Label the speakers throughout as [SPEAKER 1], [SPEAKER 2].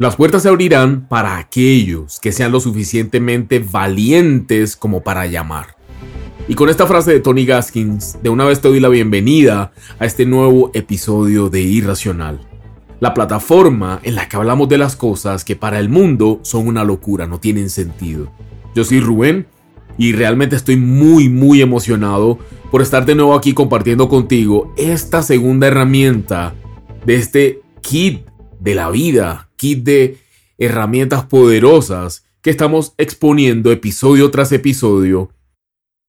[SPEAKER 1] Las puertas se abrirán para aquellos que sean lo suficientemente valientes como para llamar. Y con esta frase de Tony Gaskins, de una vez te doy la bienvenida a este nuevo episodio de Irracional. La plataforma en la que hablamos de las cosas que para el mundo son una locura, no tienen sentido. Yo soy Rubén y realmente estoy muy muy emocionado por estar de nuevo aquí compartiendo contigo esta segunda herramienta de este kit de la vida, kit de herramientas poderosas que estamos exponiendo episodio tras episodio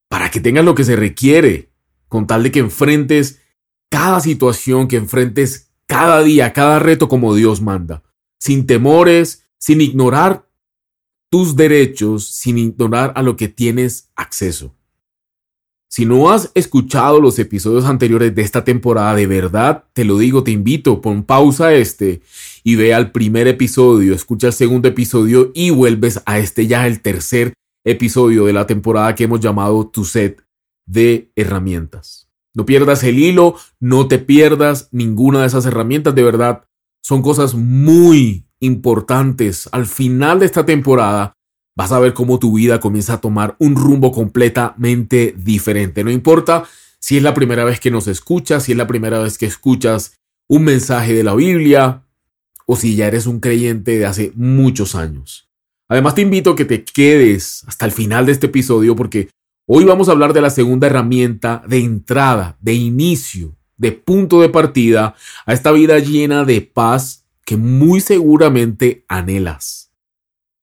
[SPEAKER 1] para que tengas lo que se requiere, con tal de que enfrentes cada situación, que enfrentes cada día, cada reto como Dios manda, sin temores, sin ignorar tus derechos, sin ignorar a lo que tienes acceso. Si no has escuchado los episodios anteriores de esta temporada, de verdad, te lo digo, te invito, pon pausa este y ve al primer episodio, escucha el segundo episodio y vuelves a este ya el tercer episodio de la temporada que hemos llamado Tu set de herramientas. No pierdas el hilo, no te pierdas ninguna de esas herramientas, de verdad, son cosas muy importantes. Al final de esta temporada vas a ver cómo tu vida comienza a tomar un rumbo completamente diferente. No importa si es la primera vez que nos escuchas, si es la primera vez que escuchas un mensaje de la Biblia o si ya eres un creyente de hace muchos años. Además te invito a que te quedes hasta el final de este episodio porque hoy vamos a hablar de la segunda herramienta de entrada, de inicio, de punto de partida a esta vida llena de paz que muy seguramente anhelas.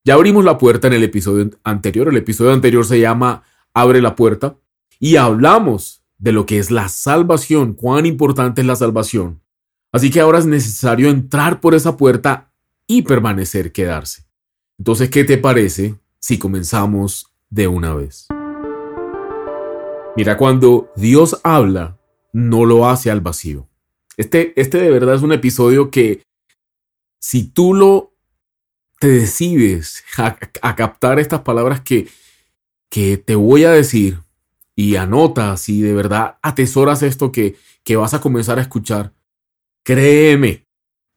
[SPEAKER 1] Ya abrimos la puerta en el episodio anterior. El episodio anterior se llama Abre la puerta y hablamos de lo que es la salvación, cuán importante es la salvación. Así que ahora es necesario entrar por esa puerta y permanecer, quedarse. Entonces, ¿qué te parece si comenzamos de una vez? Mira, cuando Dios habla, no lo hace al vacío. Este, este de verdad es un episodio que si tú lo te decides a, captar estas palabras que, que te voy a decir y anotas y de verdad atesoras esto que, que vas a comenzar a escuchar, créeme,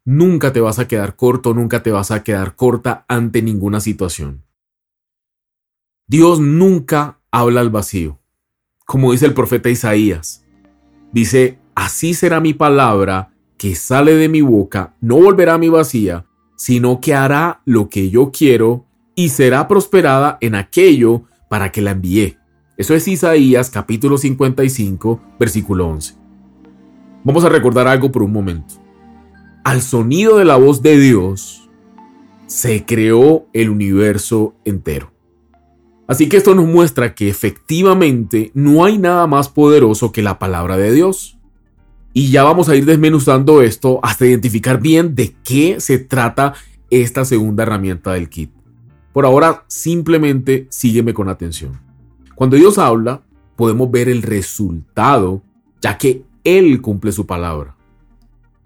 [SPEAKER 1] nunca te vas a quedar corto, nunca te vas a quedar corta ante ninguna situación. Dios nunca habla al vacío. Como dice el profeta Isaías, dice, así será mi palabra que sale de mi boca, no volverá a mi vacía, sino que hará lo que yo quiero y será prosperada en aquello para que la envié. Eso es Isaías capítulo 55, versículo 11. Vamos a recordar algo por un momento. Al sonido de la voz de Dios se creó el universo entero. Así que esto nos muestra que efectivamente no hay nada más poderoso que la palabra de Dios. Y ya vamos a ir desmenuzando esto hasta identificar bien de qué se trata esta segunda herramienta del kit. Por ahora, simplemente sígueme con atención. Cuando Dios habla, podemos ver el resultado, ya que Él cumple su palabra.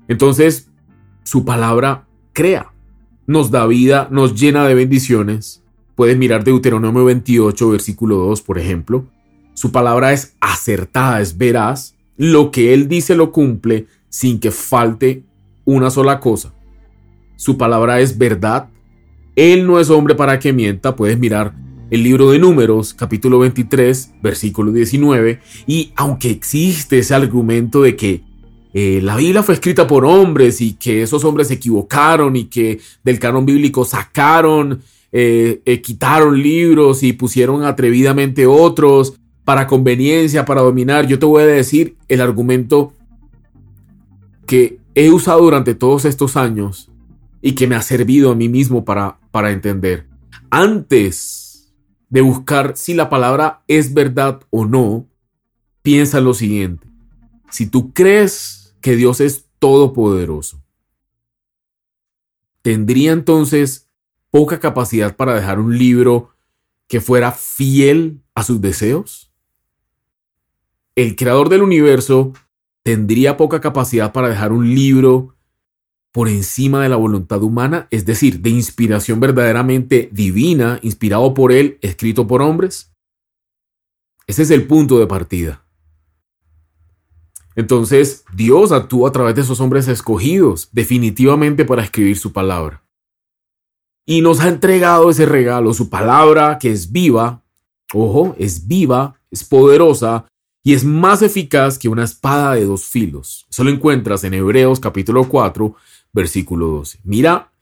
[SPEAKER 1] Entonces, su palabra crea, nos da vida, nos llena de bendiciones. Puedes mirar Deuteronomio 28, versículo 2, por ejemplo. Su palabra es acertada, es veraz, lo que Él dice lo cumple sin que falte una sola cosa. Su palabra es verdad. Él no es hombre para que mienta. Puedes mirar el libro de números, capítulo 23, versículo 19. Y aunque existe ese argumento de que eh, la Biblia fue escrita por hombres y que esos hombres se equivocaron y que del canon bíblico sacaron, eh, eh, quitaron libros y pusieron atrevidamente otros para conveniencia, para dominar. Yo te voy a decir el argumento que he usado durante todos estos años y que me ha servido a mí mismo para, para entender. Antes de buscar si la palabra es verdad o no, piensa lo siguiente. Si tú crees que Dios es todopoderoso, ¿tendría entonces poca capacidad para dejar un libro que fuera fiel a sus deseos? El creador del universo tendría poca capacidad para dejar un libro por encima de la voluntad humana, es decir, de inspiración verdaderamente divina, inspirado por él, escrito por hombres? Ese es el punto de partida. Entonces, Dios actúa a través de esos hombres escogidos, definitivamente para escribir su palabra. y nos ha entregado ese regalo, su palabra que es viva, ojo, es viva, es poderosa y es más eficaz que una espada de dos filos. Eso lo encuentras en Hebreos capítulo 4, versículo 12. Mira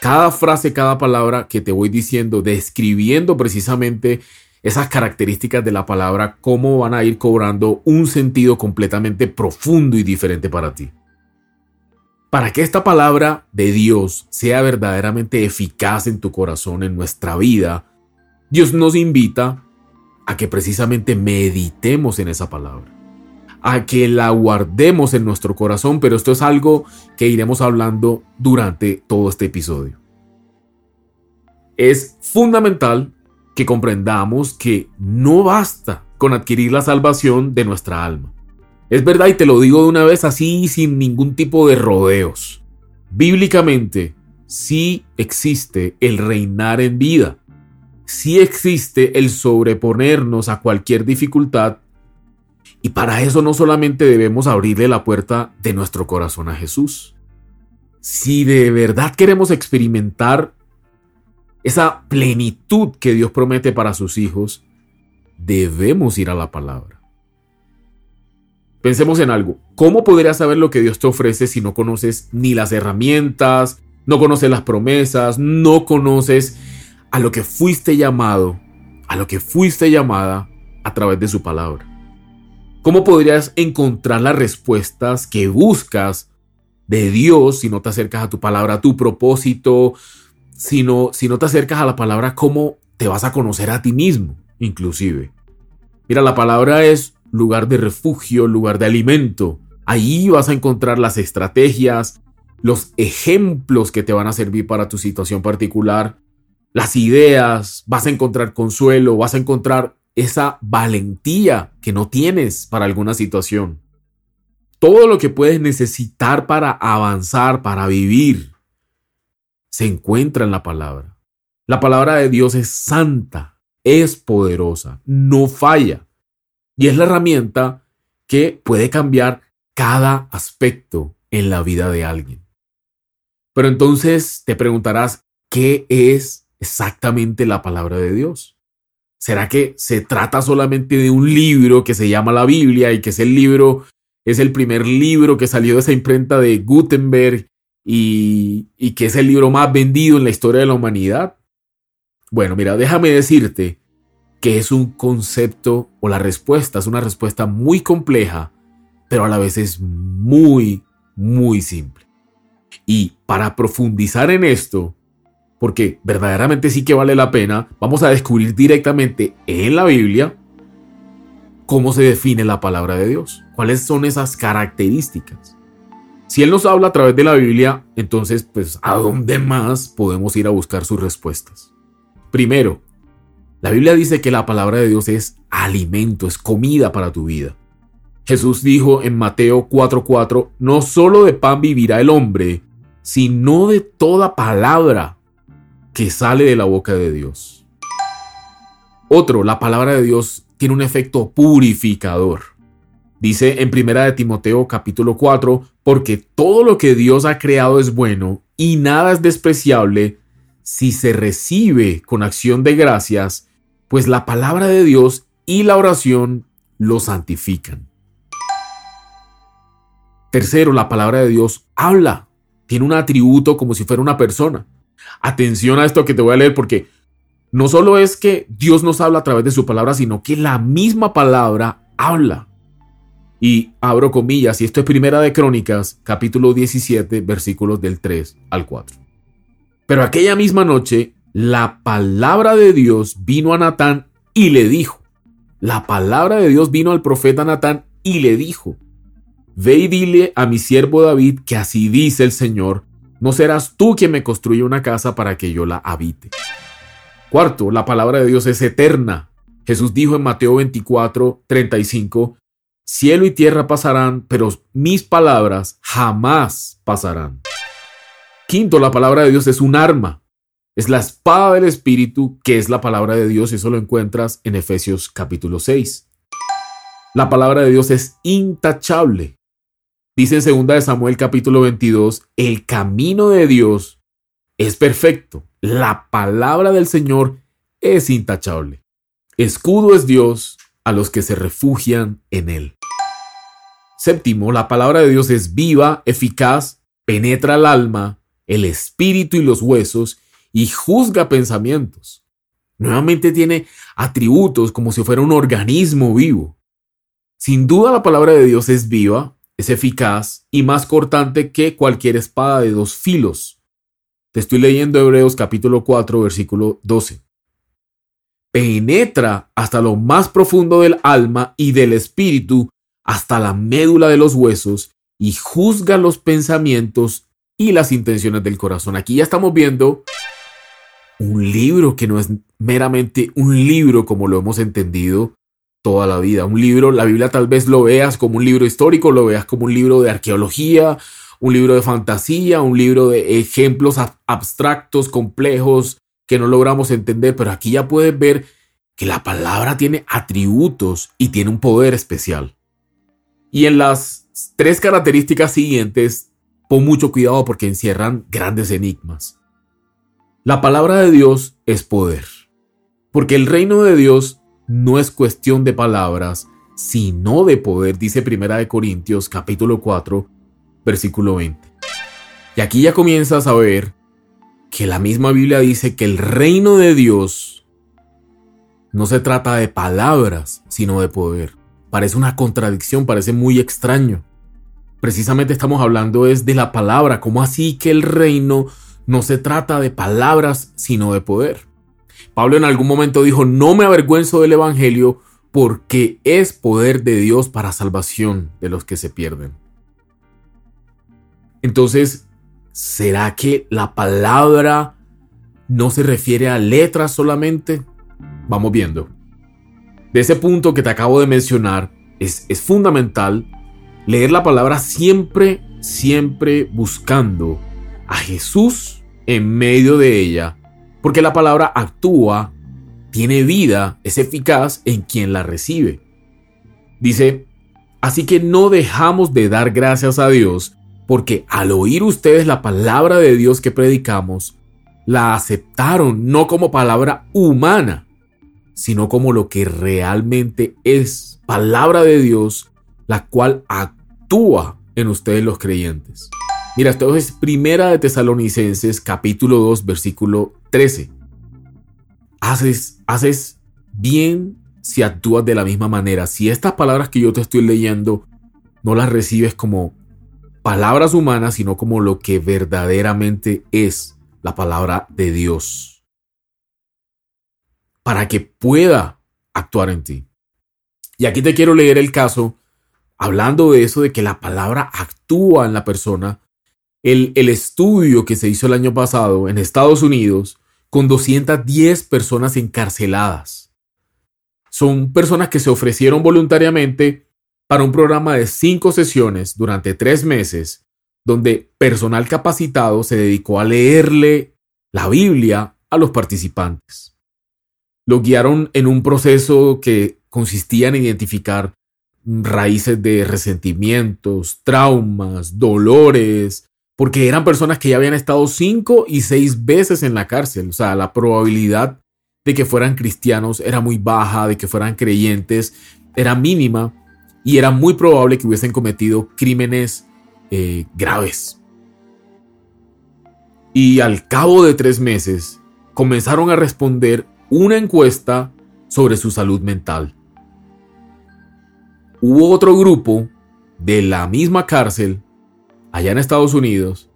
[SPEAKER 1] cada frase, cada palabra que te voy diciendo, describiendo precisamente esas características de la palabra, cómo van a ir cobrando un sentido completamente profundo y diferente para ti. Para que esta palabra de Dios sea verdaderamente eficaz en tu corazón, en nuestra vida, Dios nos invita a que precisamente meditemos en esa palabra, a que la guardemos en nuestro corazón, pero esto es algo que iremos hablando durante todo este episodio. Es fundamental que comprendamos que no basta con adquirir la salvación de nuestra alma. Es verdad y te lo digo de una vez así sin ningún tipo de rodeos. Bíblicamente, sí existe el reinar en vida. Sí existe el sobreponernos a cualquier dificultad. Y para eso no solamente debemos abrirle la puerta de nuestro corazón a Jesús. Si de verdad queremos experimentar esa plenitud que Dios promete para sus hijos, debemos ir a la palabra. Pensemos en algo. ¿Cómo podrías saber lo que Dios te ofrece si no conoces ni las herramientas, no conoces las promesas, no conoces a lo que fuiste llamado, a lo que fuiste llamada a través de su palabra? ¿Cómo podrías encontrar las respuestas que buscas de Dios si no te acercas a tu palabra, a tu propósito, si no, si no te acercas a la palabra, cómo te vas a conocer a ti mismo, inclusive? Mira, la palabra es lugar de refugio, lugar de alimento. Ahí vas a encontrar las estrategias, los ejemplos que te van a servir para tu situación particular, las ideas, vas a encontrar consuelo, vas a encontrar esa valentía que no tienes para alguna situación. Todo lo que puedes necesitar para avanzar, para vivir, se encuentra en la palabra. La palabra de Dios es santa, es poderosa, no falla. Y es la herramienta que puede cambiar cada aspecto en la vida de alguien. Pero entonces te preguntarás, ¿qué es exactamente la palabra de Dios? ¿Será que se trata solamente de un libro que se llama la Biblia y que es el libro, es el primer libro que salió de esa imprenta de Gutenberg y, y que es el libro más vendido en la historia de la humanidad? Bueno, mira, déjame decirte que es un concepto o la respuesta es una respuesta muy compleja, pero a la vez es muy, muy simple. Y para profundizar en esto, porque verdaderamente sí que vale la pena, vamos a descubrir directamente en la Biblia cómo se define la palabra de Dios, cuáles son esas características. Si Él nos habla a través de la Biblia, entonces, pues, ¿a dónde más podemos ir a buscar sus respuestas? Primero, la Biblia dice que la palabra de Dios es alimento, es comida para tu vida. Jesús dijo en Mateo 4:4, no solo de pan vivirá el hombre, sino de toda palabra que sale de la boca de Dios. Otro, la palabra de Dios tiene un efecto purificador. Dice en Primera de Timoteo capítulo 4, porque todo lo que Dios ha creado es bueno y nada es despreciable si se recibe con acción de gracias, pues la palabra de Dios y la oración lo santifican. Tercero, la palabra de Dios habla, tiene un atributo como si fuera una persona. Atención a esto que te voy a leer porque no solo es que Dios nos habla a través de su palabra, sino que la misma palabra habla. Y abro comillas, y esto es Primera de Crónicas, capítulo 17, versículos del 3 al 4. Pero aquella misma noche, la palabra de Dios vino a Natán y le dijo, la palabra de Dios vino al profeta Natán y le dijo, Ve y dile a mi siervo David que así dice el Señor, no serás tú quien me construya una casa para que yo la habite. Cuarto, la palabra de Dios es eterna. Jesús dijo en Mateo 24, 35, Cielo y tierra pasarán, pero mis palabras jamás pasarán. Quinto, la palabra de Dios es un arma. Es la espada del Espíritu, que es la palabra de Dios, y eso lo encuentras en Efesios capítulo 6. La palabra de Dios es intachable. Dice en 2 de Samuel capítulo 22, el camino de Dios es perfecto. La palabra del Señor es intachable. Escudo es Dios a los que se refugian en Él. Séptimo, la palabra de Dios es viva, eficaz, penetra el alma, el espíritu y los huesos y juzga pensamientos. Nuevamente tiene atributos como si fuera un organismo vivo. Sin duda la palabra de Dios es viva, es eficaz y más cortante que cualquier espada de dos filos. Te estoy leyendo Hebreos capítulo 4 versículo 12. Penetra hasta lo más profundo del alma y del espíritu, hasta la médula de los huesos, y juzga los pensamientos y las intenciones del corazón. Aquí ya estamos viendo un libro que no es meramente un libro como lo hemos entendido toda la vida. Un libro, la Biblia tal vez lo veas como un libro histórico, lo veas como un libro de arqueología, un libro de fantasía, un libro de ejemplos abstractos, complejos, que no logramos entender, pero aquí ya puedes ver que la palabra tiene atributos y tiene un poder especial. Y en las tres características siguientes, pon mucho cuidado porque encierran grandes enigmas. La palabra de Dios es poder, porque el reino de Dios no es cuestión de palabras, sino de poder, dice Primera de Corintios capítulo 4, versículo 20. Y aquí ya comienzas a ver que la misma Biblia dice que el reino de Dios no se trata de palabras, sino de poder. Parece una contradicción, parece muy extraño. Precisamente estamos hablando es de la palabra, ¿cómo así que el reino no se trata de palabras, sino de poder? Pablo en algún momento dijo, no me avergüenzo del Evangelio porque es poder de Dios para salvación de los que se pierden. Entonces, ¿será que la palabra no se refiere a letras solamente? Vamos viendo. De ese punto que te acabo de mencionar, es, es fundamental leer la palabra siempre, siempre buscando a Jesús en medio de ella porque la palabra actúa, tiene vida, es eficaz en quien la recibe. Dice, así que no dejamos de dar gracias a Dios, porque al oír ustedes la palabra de Dios que predicamos, la aceptaron no como palabra humana, sino como lo que realmente es palabra de Dios, la cual actúa en ustedes los creyentes. Mira, esto es Primera de Tesalonicenses capítulo 2 versículo 13. Haces, haces bien si actúas de la misma manera. Si estas palabras que yo te estoy leyendo no las recibes como palabras humanas, sino como lo que verdaderamente es la palabra de Dios. Para que pueda actuar en ti. Y aquí te quiero leer el caso, hablando de eso, de que la palabra actúa en la persona el, estudio que se hizo el año pasado en Estados Unidos con 210 personas encarceladas. Son personas que se ofrecieron voluntariamente para un programa de cinco sesiones durante tres meses, donde personal capacitado se dedicó a leerle la Biblia a los participantes. Lo guiaron en un proceso que consistía en identificar raíces de resentimientos, traumas, dolores, porque eran personas que ya habían estado cinco y seis veces en la cárcel. O sea, la probabilidad de que fueran cristianos era muy baja, de que fueran creyentes era mínima y era muy probable que hubiesen cometido crímenes eh, graves. Y al cabo de tres meses comenzaron a responder una encuesta sobre su salud mental. Hubo otro grupo de la misma cárcel allá en Estados Unidos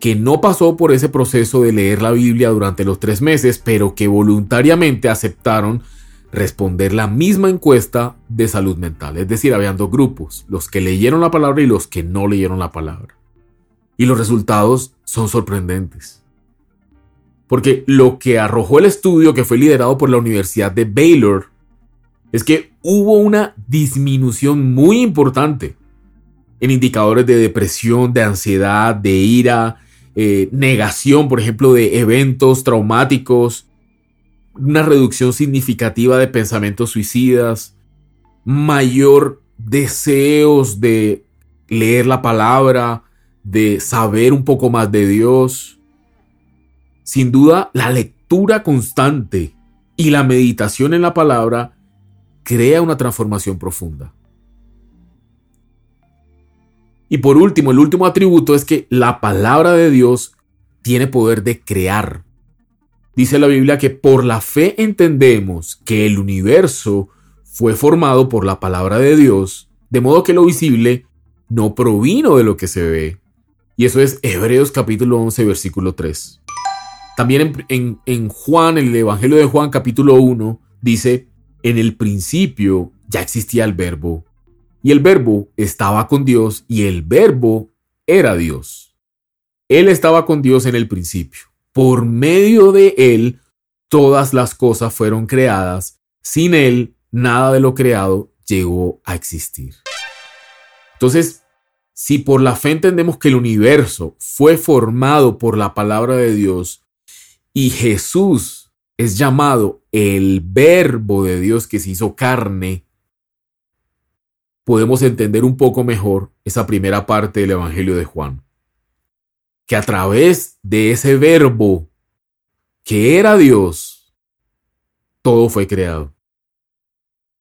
[SPEAKER 1] que no pasó por ese proceso de leer la Biblia durante los tres meses, pero que voluntariamente aceptaron responder la misma encuesta de salud mental. Es decir, habían dos grupos, los que leyeron la palabra y los que no leyeron la palabra. Y los resultados son sorprendentes. Porque lo que arrojó el estudio que fue liderado por la Universidad de Baylor es que hubo una disminución muy importante en indicadores de depresión, de ansiedad, de ira, eh, negación, por ejemplo, de eventos traumáticos, una reducción significativa de pensamientos suicidas, mayor deseos de leer la palabra, de saber un poco más de Dios. sin duda la lectura constante y la meditación en la palabra crea una transformación profunda. Y por último, el último atributo es que la palabra de Dios tiene poder de crear. Dice la Biblia que por la fe entendemos que el universo fue formado por la palabra de Dios, de modo que lo visible no provino de lo que se ve. Y eso es Hebreos capítulo 11, versículo 3. También en, Juan, el Evangelio de Juan capítulo 1, dice, en el principio ya existía el verbo, y el verbo estaba con Dios, y el verbo era Dios. Él estaba con Dios en el principio. Por medio de Él, todas las cosas fueron creadas. Sin Él, nada de lo creado llegó a existir. Entonces, si por la fe entendemos que el universo fue formado por la palabra de Dios y Jesús es llamado el verbo de Dios que se hizo carne, podemos entender un poco mejor esa primera parte del Evangelio de Juan. Que a través de ese verbo que era Dios, todo fue creado.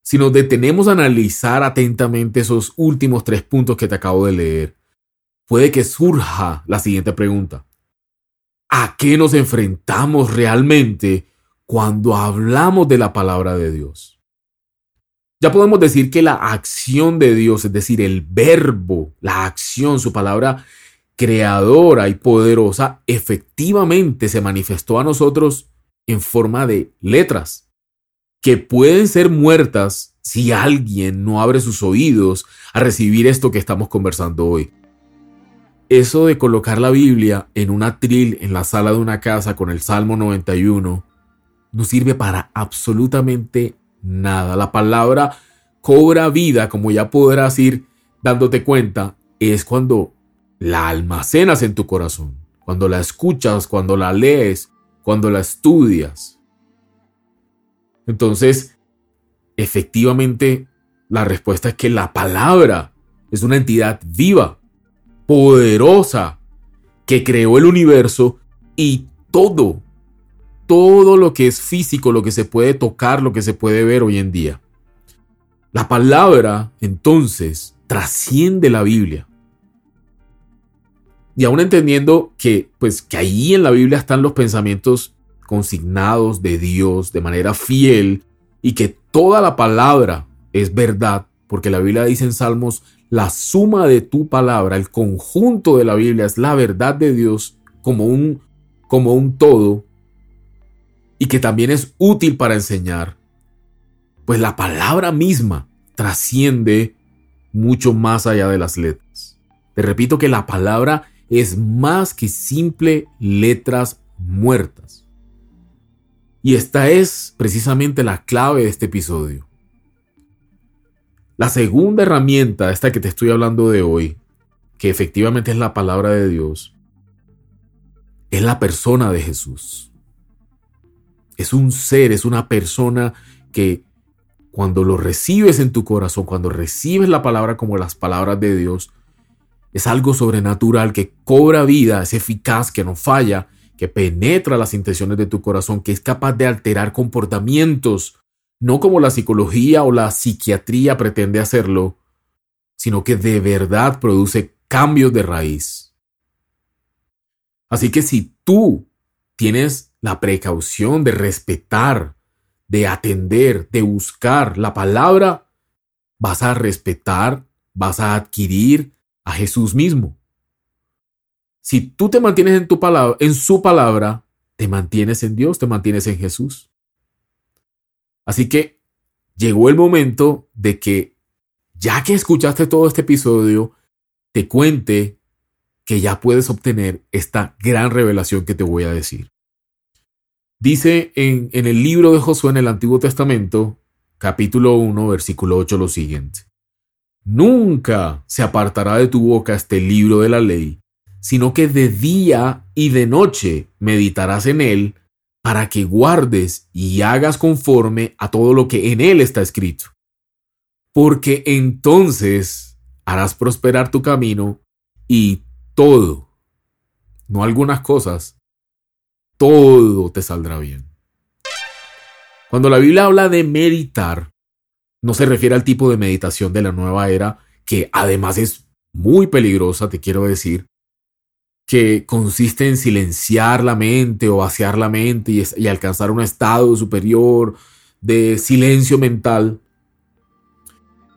[SPEAKER 1] Si nos detenemos a analizar atentamente esos últimos tres puntos que te acabo de leer, puede que surja la siguiente pregunta. ¿A qué nos enfrentamos realmente cuando hablamos de la palabra de Dios? Ya podemos decir que la acción de Dios, es decir, el verbo, la acción, su palabra creadora y poderosa, efectivamente se manifestó a nosotros en forma de letras, que pueden ser muertas si alguien no abre sus oídos a recibir esto que estamos conversando hoy. Eso de colocar la Biblia en un atril en la sala de una casa con el Salmo 91 no sirve para absolutamente nada. La palabra cobra vida, como ya podrás ir dándote cuenta, es cuando la almacenas en tu corazón, cuando la escuchas, cuando la lees, cuando la estudias. Entonces, efectivamente, la respuesta es que la palabra es una entidad viva, poderosa, que creó el universo y todo, todo lo que es físico, lo que se puede tocar, lo que se puede ver hoy en día. La palabra, entonces, trasciende la Biblia. Y aún entendiendo que, pues, que ahí en la Biblia están los pensamientos consignados de Dios de manera fiel y que toda la palabra es verdad, porque la Biblia dice en Salmos, la suma de tu palabra, el conjunto de la Biblia es la verdad de Dios como un, como un todo y que también es útil para enseñar, pues la palabra misma trasciende mucho más allá de las letras. Te repito que la palabra es más que simple letras muertas. Y esta es precisamente la clave de este episodio. La segunda herramienta, esta que te estoy hablando de hoy, que efectivamente es la palabra de Dios, es la persona de Jesús. Es un ser, es una persona que cuando lo recibes en tu corazón, cuando recibes la palabra como las palabras de Dios, es algo sobrenatural que cobra vida, es eficaz, que no falla que penetra las intenciones de tu corazón, que es capaz de alterar comportamientos, no como la psicología o la psiquiatría pretende hacerlo, sino que de verdad produce cambios de raíz. Así que si tú tienes la precaución de respetar, de atender, de buscar la palabra, vas a respetar, vas a adquirir a Jesús mismo. Si tú te mantienes en tu palabra, en su palabra, te mantienes en Dios, te mantienes en Jesús. Así que llegó el momento de que, ya que escuchaste todo este episodio, te cuente que ya puedes obtener esta gran revelación que te voy a decir. Dice en, el libro de Josué en el Antiguo Testamento, capítulo 1, versículo 8, lo siguiente. Nunca se apartará de tu boca este libro de la ley, sino que de día y de noche meditarás en él para que guardes y hagas conforme a todo lo que en él está escrito. Porque entonces harás prosperar tu camino y todo, no algunas cosas, todo te saldrá bien. Cuando la Biblia habla de meditar, no se refiere al tipo de meditación de la nueva era, que además es muy peligrosa, te quiero decir, que consiste en silenciar la mente o vaciar la mente y, alcanzar un estado superior de silencio mental,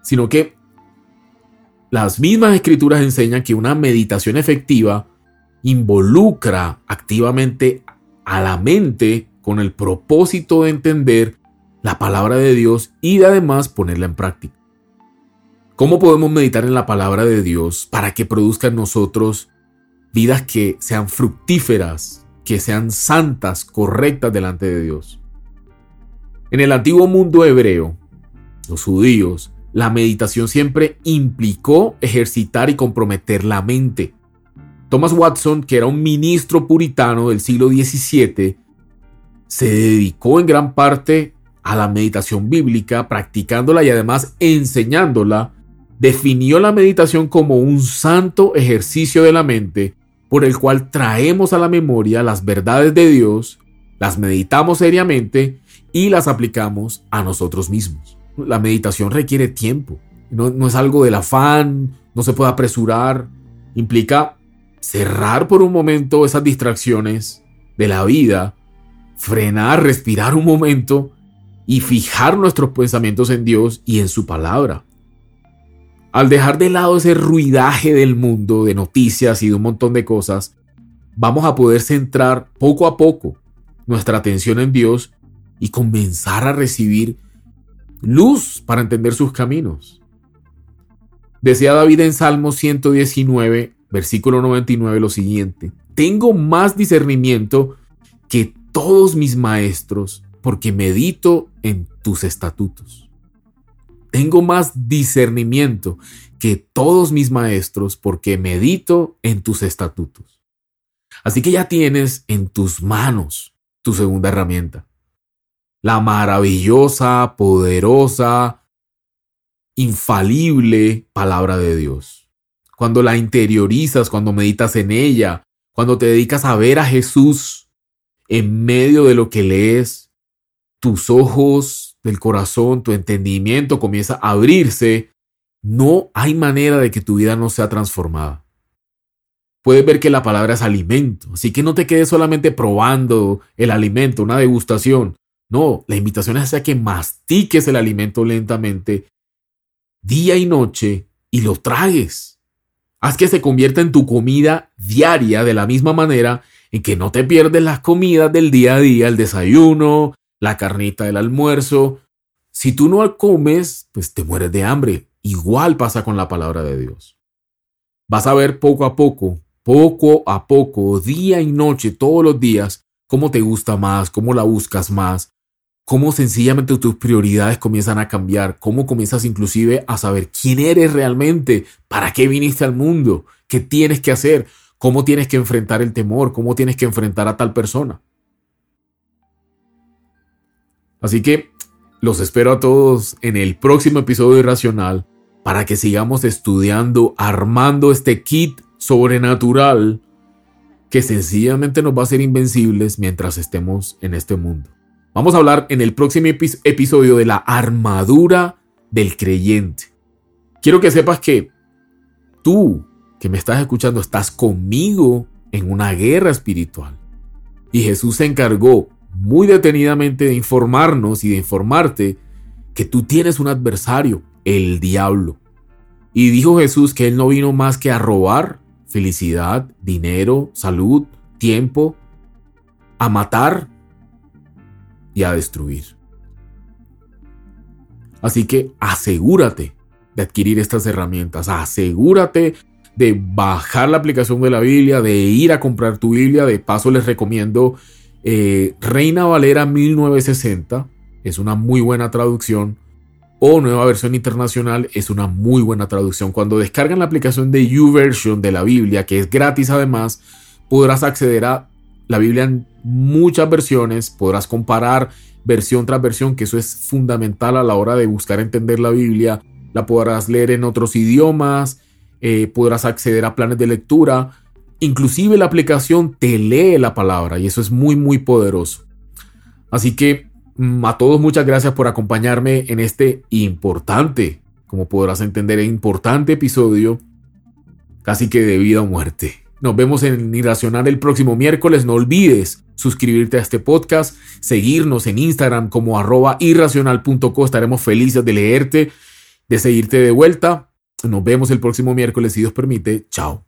[SPEAKER 1] sino que las mismas escrituras enseñan que una meditación efectiva involucra activamente a la mente con el propósito de entender la palabra de Dios y de además ponerla en práctica. ¿Cómo podemos meditar en la palabra de Dios para que produzca en nosotros vidas que sean fructíferas, que sean santas, correctas delante de Dios? En el antiguo mundo hebreo, los judíos, la meditación siempre implicó ejercitar y comprometer la mente. Thomas Watson, que era un ministro puritano del siglo XVII, se dedicó en gran parte a la meditación bíblica, practicándola y además enseñándola definió la meditación como un santo ejercicio de la mente por el cual traemos a la memoria las verdades de Dios, las meditamos seriamente y las aplicamos a nosotros mismos. La meditación requiere tiempo, no, es algo del afán, no se puede apresurar, implica cerrar por un momento esas distracciones de la vida, frenar, respirar un momento y fijar nuestros pensamientos en Dios y en su palabra. Al dejar de lado ese ruidaje del mundo, de noticias y de un montón de cosas, vamos a poder centrar poco a poco nuestra atención en Dios y comenzar a recibir luz para entender sus caminos. Decía David en Salmo 119, versículo 99 lo siguiente, tengo más discernimiento que todos mis maestros porque medito en tus estatutos. Tengo más discernimiento que todos mis maestros porque medito en tus estatutos. Así que ya tienes en tus manos tu segunda herramienta. La maravillosa, poderosa, infalible palabra de Dios. Cuando la interiorizas, cuando meditas en ella, cuando te dedicas a ver a Jesús en medio de lo que lees, tus ojos del corazón, tu entendimiento comienza a abrirse, no hay manera de que tu vida no sea transformada. Puedes ver que la palabra es alimento, así que no te quedes solamente probando el alimento, una degustación. No, la invitación es a que mastiques el alimento lentamente, día y noche, y lo tragues. Haz que se convierta en tu comida diaria de la misma manera en que no te pierdes las comidas del día a día, el desayuno, la carnita del almuerzo. Si tú no comes, pues te mueres de hambre. Igual pasa con la palabra de Dios. Vas a ver poco a poco, poco a poco, día y noche, todos los días, cómo te gusta más, cómo la buscas más, cómo sencillamente tus prioridades comienzan a cambiar, cómo comienzas inclusive a saber quién eres realmente, para qué viniste al mundo, qué tienes que hacer, cómo tienes que enfrentar el temor, cómo tienes que enfrentar a tal persona. Así que los espero a todos en el próximo episodio de Irracional para que sigamos estudiando, armando este kit sobrenatural que sencillamente nos va a hacer invencibles mientras estemos en este mundo. Vamos a hablar en el próximo episodio de la armadura del creyente. Quiero que sepas que tú que me estás escuchando estás conmigo en una guerra espiritual. Y Jesús se encargó muy detenidamente de informarnos y de informarte que tú tienes un adversario, el diablo. Y dijo Jesús que él no vino más que a robar felicidad, dinero, salud, tiempo, a matar y a destruir. Así que asegúrate de adquirir estas herramientas, asegúrate de bajar la aplicación de la Biblia, de ir a comprar tu Biblia. De paso les recomiendo eh, Reina Valera 1960 es una muy buena traducción. O Nueva Versión Internacional es una muy buena traducción. Cuando descargan la aplicación de YouVersion de la Biblia, que es gratis además, podrás acceder a la Biblia en muchas versiones, podrás comparar versión tras versión, que eso es fundamental a la hora de buscar entender la Biblia. La podrás leer en otros idiomas, eh, podrás acceder a planes de lectura Inclusive la aplicación te lee la palabra y eso es muy muy poderoso. Así que mm, a todos muchas gracias por acompañarme en este importante, como podrás entender, importante episodio, casi que de vida o muerte. Nos vemos en Irracional el próximo miércoles. No olvides suscribirte a este podcast, seguirnos en Instagram como arroba irracional.co. Estaremos felices de leerte, de seguirte de vuelta. Nos vemos el próximo miércoles si Dios permite. Chao.